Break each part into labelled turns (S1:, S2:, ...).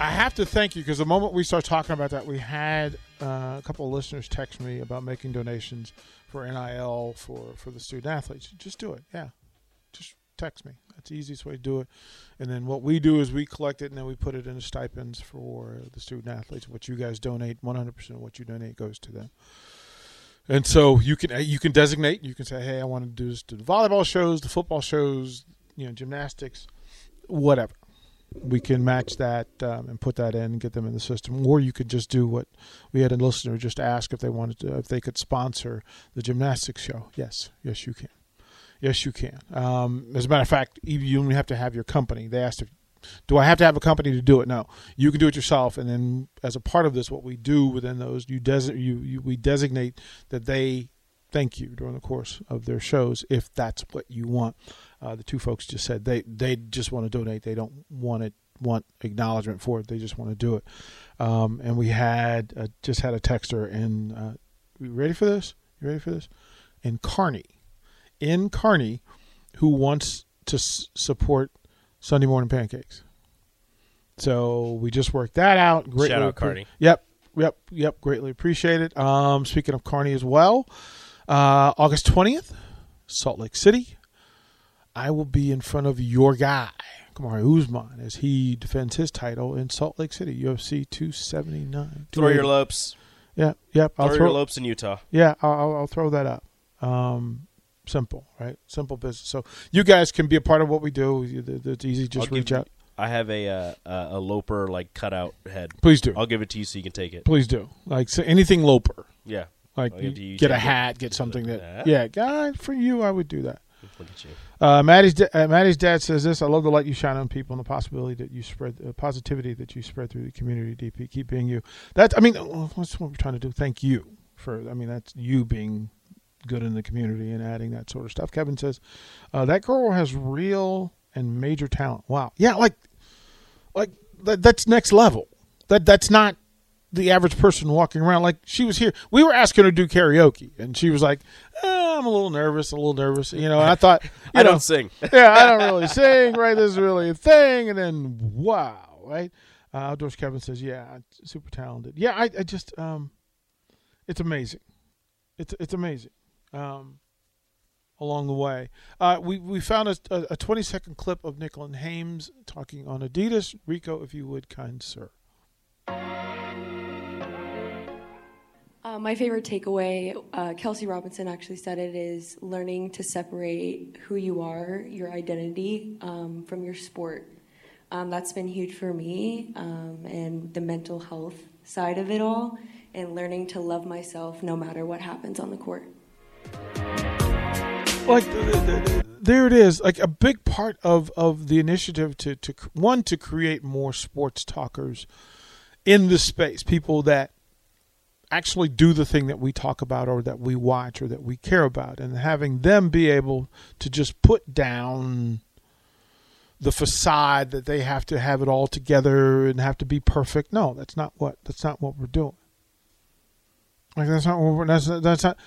S1: I have to thank you because the moment we start talking about that, we had uh, a couple of listeners text me about making donations for NIL for, for the student athletes. Just do it. Yeah. Just text me. That's the easiest way to do it. And then what we do is we collect it and then we put it into stipends for the student athletes. What you guys donate, 100% of what you donate goes to them. And so you can you can designate. You can say, "Hey, I want to do this to the volleyball shows, the football shows, you know, gymnastics, whatever." We can match that um, and put that in and get them in the system. Or you could just do what we had a listener just ask if they wanted to, if they could sponsor the gymnastics show. Yes, yes, you can. Yes, you can. Um, as a matter of fact, you only have to have your company. They asked if do I have to have a company to do it? No, you can do it yourself. And then, as a part of this, what we do within those, you des- you, you we designate that they thank you during the course of their shows if that's what you want. Uh, the two folks just said they they just want to donate. They don't want it want acknowledgement for it. They just want to do it. Um, and we had uh, just had a texter in. Uh, you ready for this? You ready for this? In Kearney, in Kearney, who wants to s- support Sunday morning pancakes. So we just worked that out. Greatly
S2: Shout out Kearney.
S1: Yep, yep, yep. Greatly appreciate it. Um, speaking of Kearney as well, uh, August twentieth, Salt Lake City. I will be in front of your guy, Kamaru Usman, as he defends his title in Salt Lake City, UFC two seventy nine.
S2: Throw your lopes.
S1: Yeah, yep.
S2: Throw
S1: I'll
S2: your
S1: throw.
S2: lopes in Utah.
S1: Yeah, I'll, I'll, throw that up. Um, simple, right? Simple business. So you guys can be a part of what we do. It's easy. Just
S2: I'll
S1: reach out.
S2: I have a uh, a a loper like cutout head.
S1: Please do.
S2: I'll give it to you so you can take it.
S1: Please do. Like so anything Loper.
S2: Yeah.
S1: Like
S2: I'll give it to you,
S1: get a hat, get something that.
S2: that.
S1: Yeah, guy for you, I would do that.
S2: Look at you.
S1: Uh, Maddie's da- uh, Maddie's dad says this. I love the light you shine on people and the possibility that you spread, uh, positivity that you spread through the community. DP, keep being you. That's. I mean, uh, that's what we're trying to do. Thank you for. I mean, that's you being good in the community and adding that sort of stuff. Kevin says uh, that girl has real and major talent. Wow. Yeah, like, like that, that's next level. That that's not the average person walking around. Like she was here. We were asking her to do karaoke, and she was like, eh, "I'm a little nervous, a little nervous." You know, and I thought, you
S2: I
S1: know,
S2: don't sing.
S1: yeah, I don't really sing, right? This is really a thing. And then, wow, right? Uh, Outdoors Kevin says, yeah, super talented. Yeah, I, I just, um, it's amazing. It's it's amazing. Um, along the way, uh, we we found a, a, a 20 second clip of Nicklin Hames talking on Adidas. Rico, if you would, kind sir.
S3: My favorite takeaway, uh, Kelsey Robinson actually said it, is learning to separate who you are, your identity, um, from your sport. Um, that's been huge for me, um, and the mental health side of it all, and learning to love myself no matter what happens on the court.
S1: like th- th- th- there it is like a big part of of the initiative to to one to create more sports talkers in this space people that actually do the thing that we talk about or that we watch or that we care about and having them be able to just put down the facade that they have to have it all together and have to be perfect no that's not what that's not what we're doing like that's not what we're that's, that's not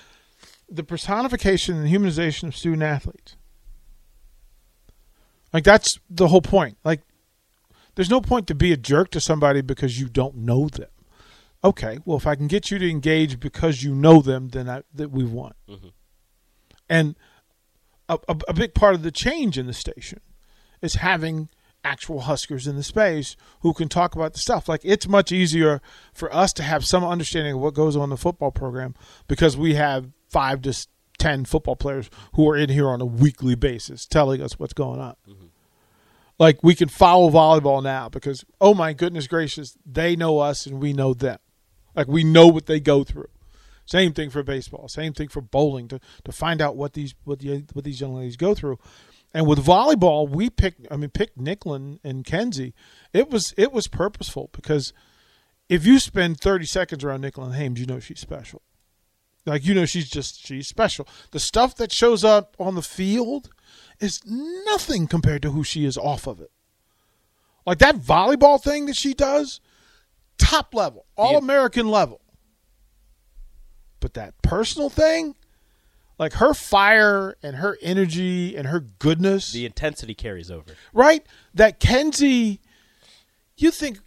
S1: the personification and humanization of student athletes. Like that's the whole point. Like there's no point to be a jerk to somebody because you don't know them. Okay, well if I can get you to engage because you know them, then I, that we won. And a, a, a big part of the change in the station is having actual Huskers in the space who can talk about the stuff. Like it's much easier for us to have some understanding of what goes on in the football program because we have five to ten football players who are in here on a weekly basis telling us what's going on. Mm-hmm. Like we can follow volleyball now because oh my goodness gracious, they know us and we know them. Like we know what they go through. Same thing for baseball. Same thing for bowling to, to find out what these what the, what these young ladies go through. And with volleyball, we picked. I mean, picked Nicklin and Kenzie. It was it was purposeful because if you spend thirty seconds around Nicklin Hames, you know she's special. Like you know she's just she's special. The stuff that shows up on the field is nothing compared to who she is off of it. Like that volleyball thing that she does, top level, all American level. But that personal thing, like her fire and her energy and her goodness,
S2: the intensity carries over.
S1: Right? That Kenzie, you think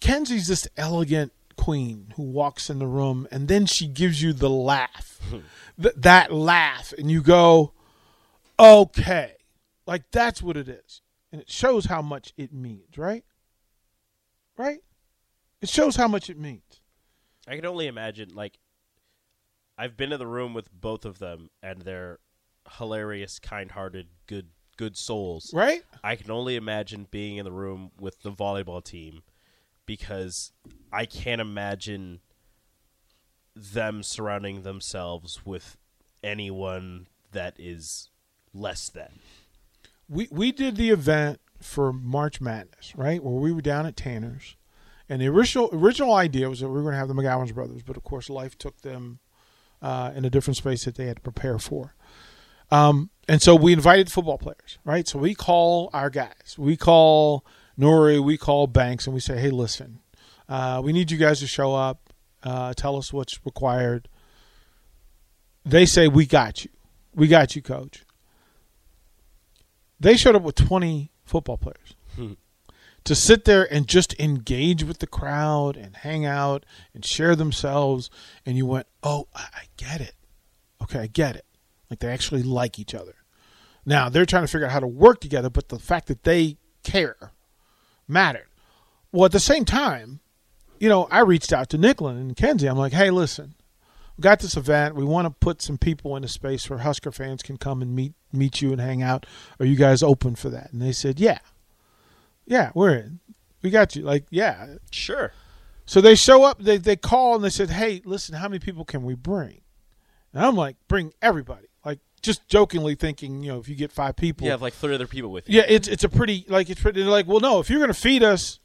S1: Kenzie's this elegant queen who walks in the room and then she gives you the laugh. Th- that laugh and you go, "Okay." Like that's what it is. And it shows how much it means, right? Right? It shows how much it means.
S2: I can only imagine like I've been in the room with both of them, and they're hilarious, kind-hearted, good good souls.
S1: Right.
S2: I can only imagine being in the room with the volleyball team because I can't imagine them surrounding themselves with anyone that is less than.
S1: We we did the event for March Madness, right? Where we were down at Tanner's. And the original original idea was that we were going to have the McGowens brothers, but of course life took them uh, in a different space that they had to prepare for. Um, and so we invited football players, right? So we call our guys. We call Nori, we call Banks, and we say, hey, listen, uh, we need you guys to show up, uh, tell us what's required. They say, we got you. We got you, coach. They showed up with 20 football players. To sit there and just engage with the crowd and hang out and share themselves. And you went oh i get it. Okay i get it. Like they actually like each other. Now they're trying to figure out how to work together but the fact that they care mattered. Well at the same time you know i reached out to nicklin and kenzie. I'm like hey listen we got this event. We want to put some people in a space where husker fans can come and meet meet you and hang out. Are you guys open for that? And they said yeah yeah, we're in. We got you. Like, yeah.
S2: Sure.
S1: So they show up, they, they call and they said, hey, listen, how many people can we bring? And I'm like, bring everybody. Like, just jokingly thinking, you know, if you get five people.
S2: You have like three other people with you.
S1: Yeah, it's, it's a pretty, like, it's pretty, like, well, no, if you're going to feed us,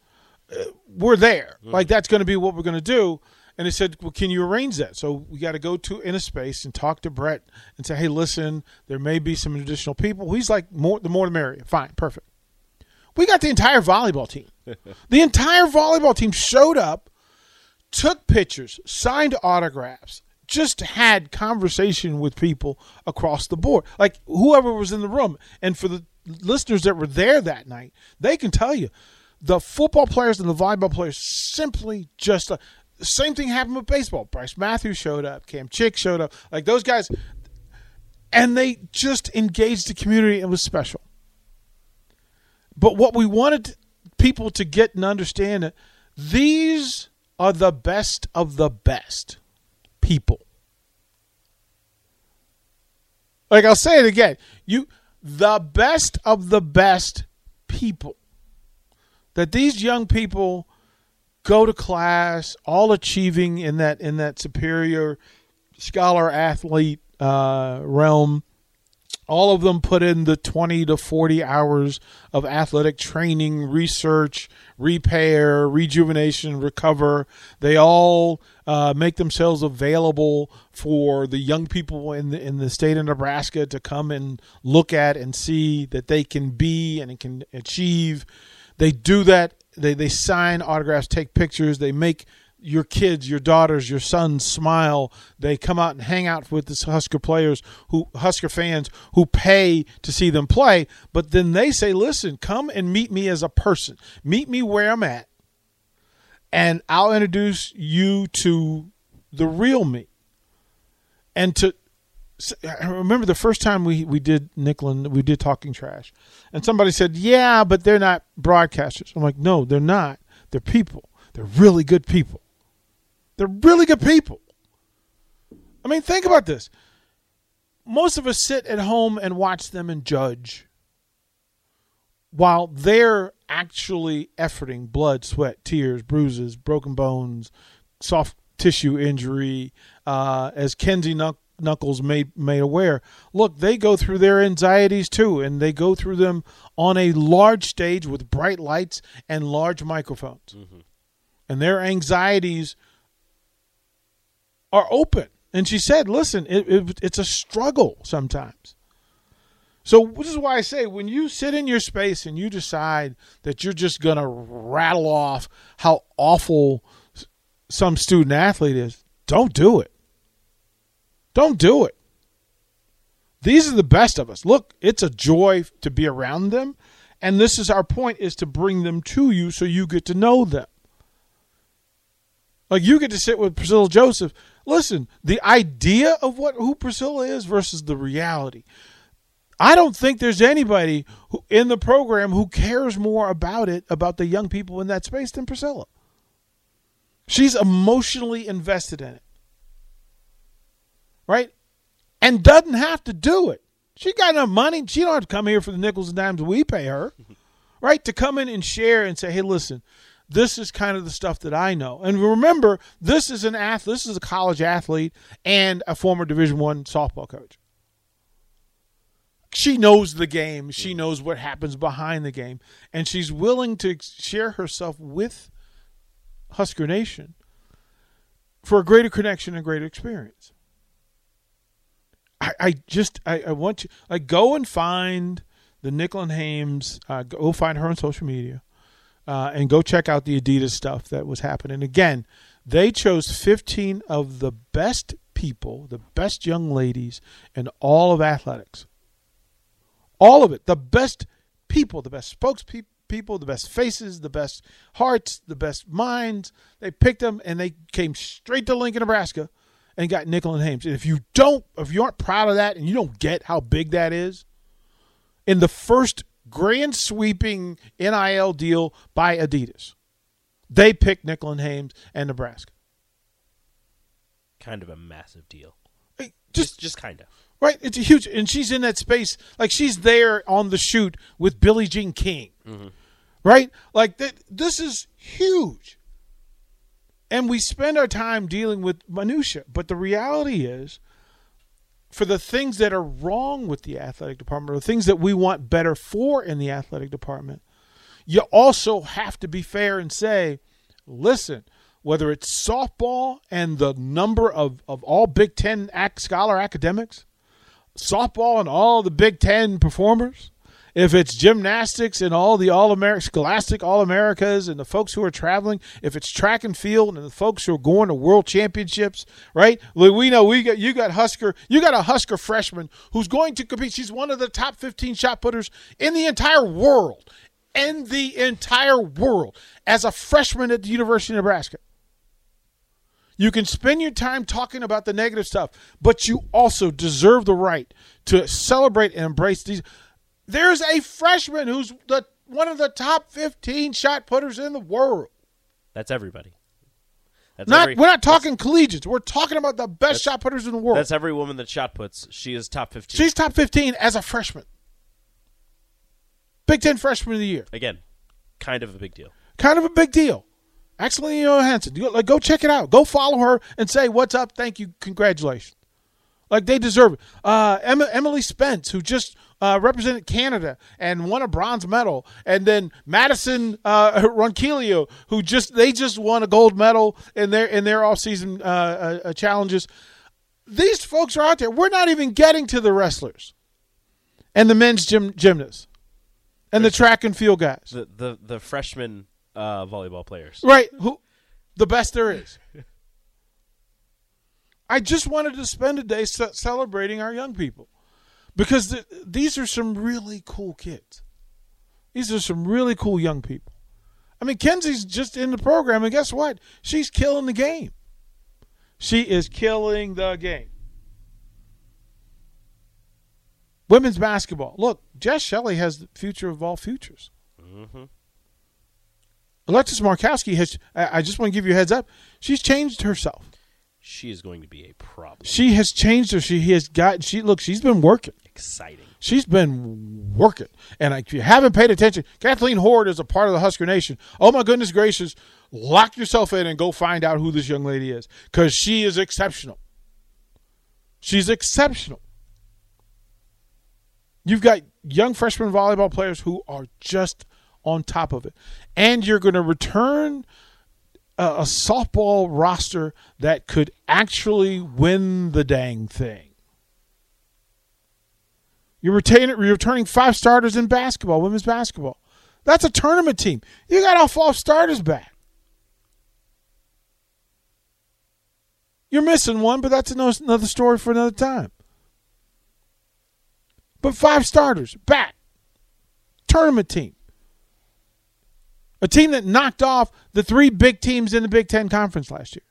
S1: uh, we're there. Mm-hmm. Like, that's going to be what we're going to do. And they said, well, can you arrange that? So we got to go to in a space and talk to Brett and say, hey, listen, there may be some additional people. He's like, more the more the merrier. Fine, perfect. We got the entire volleyball team. the entire volleyball team showed up, took pictures, signed autographs, just had conversation with people across the board. Like whoever was in the room. And for the listeners that were there that night, they can tell you the football players and the volleyball players simply just uh, same thing happened with baseball. Bryce Matthews showed up, Cam Chick showed up. Like those guys and they just engaged the community. It was special. But what we wanted people to get and understand these are the best of the best people. Like I'll say it again. You the best of the best people. That these young people go to class all achieving in that in that superior scholar athlete uh, realm all of them put in the 20 to 40 hours of athletic training, research, repair, rejuvenation, recover. They all uh, make themselves available for the young people in the, in the state of Nebraska to come and look at and see that they can be and can achieve. They do that. They, they sign autographs, take pictures, they make your kids, your daughters, your sons smile. They come out and hang out with the Husker players who Husker fans who pay to see them play, but then they say, "Listen, come and meet me as a person. Meet me where I'm at." And I'll introduce you to the real me. And to I remember the first time we we did Nicklin, we did talking trash, and somebody said, "Yeah, but they're not broadcasters." I'm like, "No, they're not. They're people. They're really good people. They're really good people." I mean, think about this. Most of us sit at home and watch them and judge, while they're actually efforting blood, sweat, tears, bruises, broken bones, soft tissue injury, uh, as Kenzie Knuck- Knuckles made made aware. Look, they go through their anxieties too, and they go through them on a large stage with bright lights and large microphones, mm-hmm. and their anxieties are open. And she said, "Listen, it, it, it's a struggle sometimes." So this is why I say when you sit in your space and you decide that you're just going to rattle off how awful some student athlete is, don't do it. Don't do it. These are the best of us. Look, it's a joy to be around them, and this is our point is to bring them to you so you get to know them. Like you get to sit with Priscilla Joseph. Listen, the idea of what who Priscilla is versus the reality. I don't think there's anybody who, in the program who cares more about it, about the young people in that space, than Priscilla. She's emotionally invested in it. Right? And doesn't have to do it. She got enough money. She don't have to come here for the nickels and dimes we pay her. Right? To come in and share and say, hey, listen, this is kind of the stuff that I know. And remember, this is an athlete, this is a college athlete and a former Division One softball coach she knows the game. She mm-hmm. knows what happens behind the game, and she's willing to share herself with Husker Nation for a greater connection and greater experience. I, I just I, I want you like go and find the Nicklin Hames. Uh, go find her on social media, uh, and go check out the Adidas stuff that was happening. Again, they chose 15 of the best people, the best young ladies in all of athletics all of it. The best people, the best spokespeople, the best faces, the best hearts, the best minds. They picked them and they came straight to Lincoln, Nebraska and got Nicklin Hames. And if you don't, if you aren't proud of that and you don't get how big that is, in the first grand sweeping NIL deal by Adidas, they picked Nicklin Hames and Nebraska.
S2: Kind of a massive deal.
S1: Just, just,
S2: just kind of.
S1: Right? It's a huge, and she's in that space. Like she's there on the shoot with Billie Jean King. Mm-hmm. Right? Like th- this is huge. And we spend our time dealing with minutia, but the reality is for the things that are wrong with the athletic department or the things that we want better for in the athletic department, you also have to be fair and say, listen, whether it's softball and the number of, of all Big Ten scholar academics, softball and all the Big Ten performers, if it's gymnastics and all the all American scholastic all Americas and the folks who are traveling, if it's track and field and the folks who are going to world championships, right? We know we got you got Husker, you got a Husker freshman who's going to compete. She's one of the top 15 shot putters in the entire world. In the entire world as a freshman at the University of Nebraska. You can spend your time talking about the negative stuff, but you also deserve the right to celebrate and embrace these. There's a freshman who's the one of the top 15 shot putters in the world.
S2: That's everybody.
S1: That's not every, we're not talking collegiates. We're talking about the best shot putters in the world.
S2: That's every woman that shot puts. She is top 15.
S1: She's top 15 as a freshman. Big 10 freshman of the year.
S2: Again, kind of a big deal.
S1: Kind of a big deal. Axelina Johansson. Like, go check it out. Go follow her and say, What's up? Thank you. Congratulations. Like, they deserve it. Uh, Emma, Emily Spence, who just uh, represented Canada and won a bronze medal. And then Madison uh, Ronquillo, who just, they just won a gold medal in their, in their off-season uh, uh, challenges. These folks are out there. We're not even getting to the wrestlers and the men's gym, gymnasts and the track and field guys.
S2: The, the, the freshman uh, volleyball players.
S1: Right. Who the best there is. I just wanted to spend a day celebrating our young people because th- these are some really cool kids. These are some really cool young people. I mean, Kenzie's just in the program, and guess what? She's killing the game. She is killing the game. Women's basketball. Look, Jaz Shelley has the future of all futures.
S2: Mm-hmm.
S1: Alexis Markowski has. I just want to give you a heads up. She's changed herself.
S2: She is going to be a problem.
S1: She has changed her. She has got. She look. She's been working.
S2: Exciting.
S1: She's been working. And if you haven't paid attention, Kaitlyn Hord is a part of the Husker Nation. Oh my goodness gracious! Lock yourself in and go find out who this young lady is because she is exceptional. She's exceptional. You've got young freshman volleyball players who are just on top of it. And you're going to return a, softball roster that could actually win the dang thing. You're, retaining, you're returning five starters in basketball, women's basketball. That's a tournament team. You got all five starters back. You're missing one, but that's another story for another time. But five starters back. Tournament team. A team that knocked off the three big teams in the Big Ten Conference last year.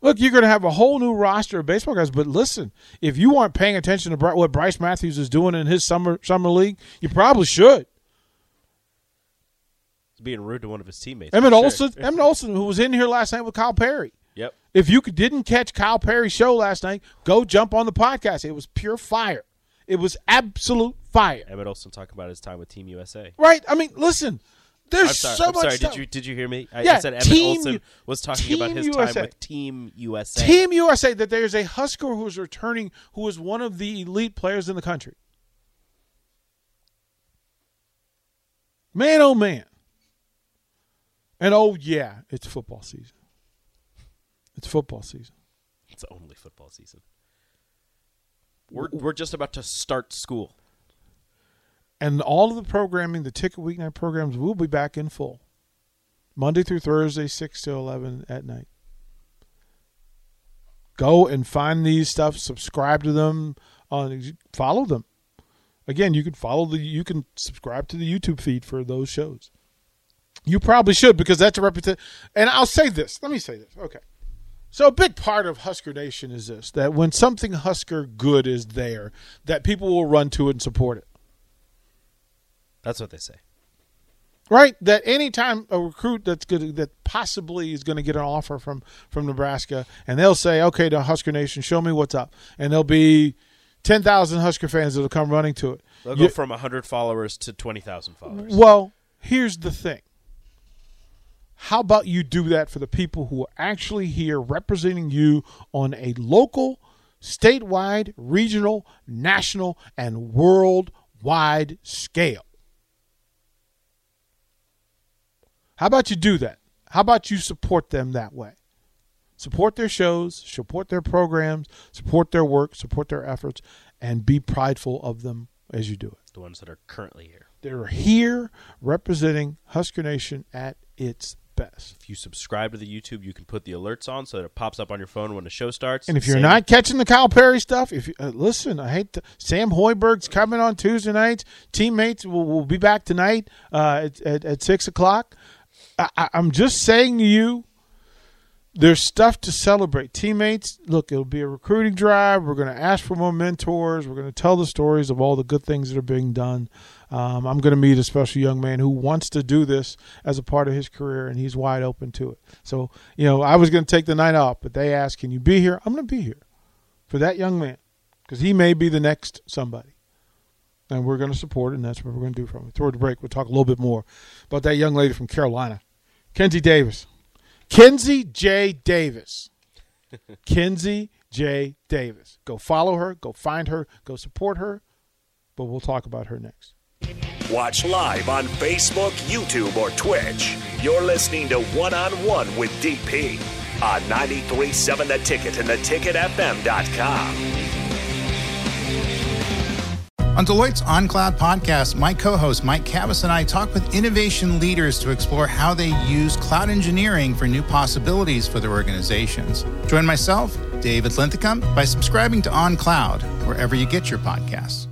S1: Look, you're going to have a whole new roster of baseball guys, but listen, if you aren't paying attention to what Bryce Matthews is doing in his summer summer league, you probably should He's
S2: being rude to one of his teammates.
S1: Emmett Olson, sure. Emmett Olson, who was in here last night with Kyle Perry.
S2: Yep.
S1: If you didn't catch Kyle Perry's show last night, go jump on the podcast. It was pure fire. It was absolute fire.
S2: Emmett Olson talking about his time with Team USA.
S1: Right. I mean, listen. There's
S2: I'm sorry,
S1: so
S2: I'm
S1: much.
S2: Sorry,
S1: stuff.
S2: did you did you hear me? I,
S1: yeah,
S2: I said Emmett
S1: team,
S2: Olson was talking about his
S1: USA.
S2: time with Team USA.
S1: Team USA. That there's a Husker who is returning, who is one of the elite players in the country. Man, oh man. And oh yeah, it's football season. It's football season.
S2: It's only football season. We're we're just about to start school.
S1: And all of the programming, the ticket weeknight programs will be back in full. Monday through Thursday, six to eleven at night. Go and find these stuff, subscribe to them, on follow them. Again, you can follow the you can subscribe to the YouTube feed for those shows. You probably should because that's a reputation. And I'll say this. Let me say this. Okay. So a big part of Husker Nation is this: that when something Husker good is there, that people will run to it and support it.
S2: That's what they say.
S1: Right? That anytime a recruit that's good that possibly is going to get an offer from from Nebraska, and they'll say, "Okay, to Husker Nation, show me what's up," and there'll be ten thousand Husker fans that'll come running to it.
S2: They'll go you, from hundred followers to twenty thousand followers.
S1: Well, here's the thing how about you do that for the people who are actually here representing you on a local, statewide, regional, national, and worldwide scale? How about you do that? How about you support them that way? Support their shows, support their programs, support their work, support their efforts, and be prideful of them as you do it.
S2: The ones that are currently here.
S1: They're here representing Husker Nation at its best.
S2: If you subscribe to the YouTube, you can put the alerts on so that it pops up on your phone when the show starts.
S1: And if you're Same. not catching the Kyle Perry stuff, if you, uh, listen, I hate to, Sam Hoiberg's coming on Tuesday nights. Teammates will, will be back tonight uh, at, at, at six o'clock. I, I'm just saying to you, there's stuff to celebrate. Teammates, look, it'll be a recruiting drive. We're going to ask for more mentors. We're going to tell the stories of all the good things that are being done. Um, I'm going to meet a special young man who wants to do this as a part of his career, and he's wide open to it. So, you know, I was going to take the night off, but they asked, "Can you be here?" I'm going to be here for that young man because he may be the next somebody, and we're going to support it, and that's what we're going to do from it. Toward the break, we'll talk a little bit more about that young lady from Carolina, Kenzie Davis, Kenzie J. Davis, Kenzie J. Davis. Go follow her, go find her, go support her. But we'll talk about her next.
S4: Watch live on Facebook, YouTube, or Twitch. You're listening to One on One with DP on 93.7 The Ticket and theticketfm.com.
S5: On Deloitte's OnCloud podcast, my co host Mike Kavis and I talk with innovation leaders to explore how they use cloud engineering for new possibilities for their organizations. Join myself, David Linthicum, by subscribing to OnCloud wherever you get your podcasts.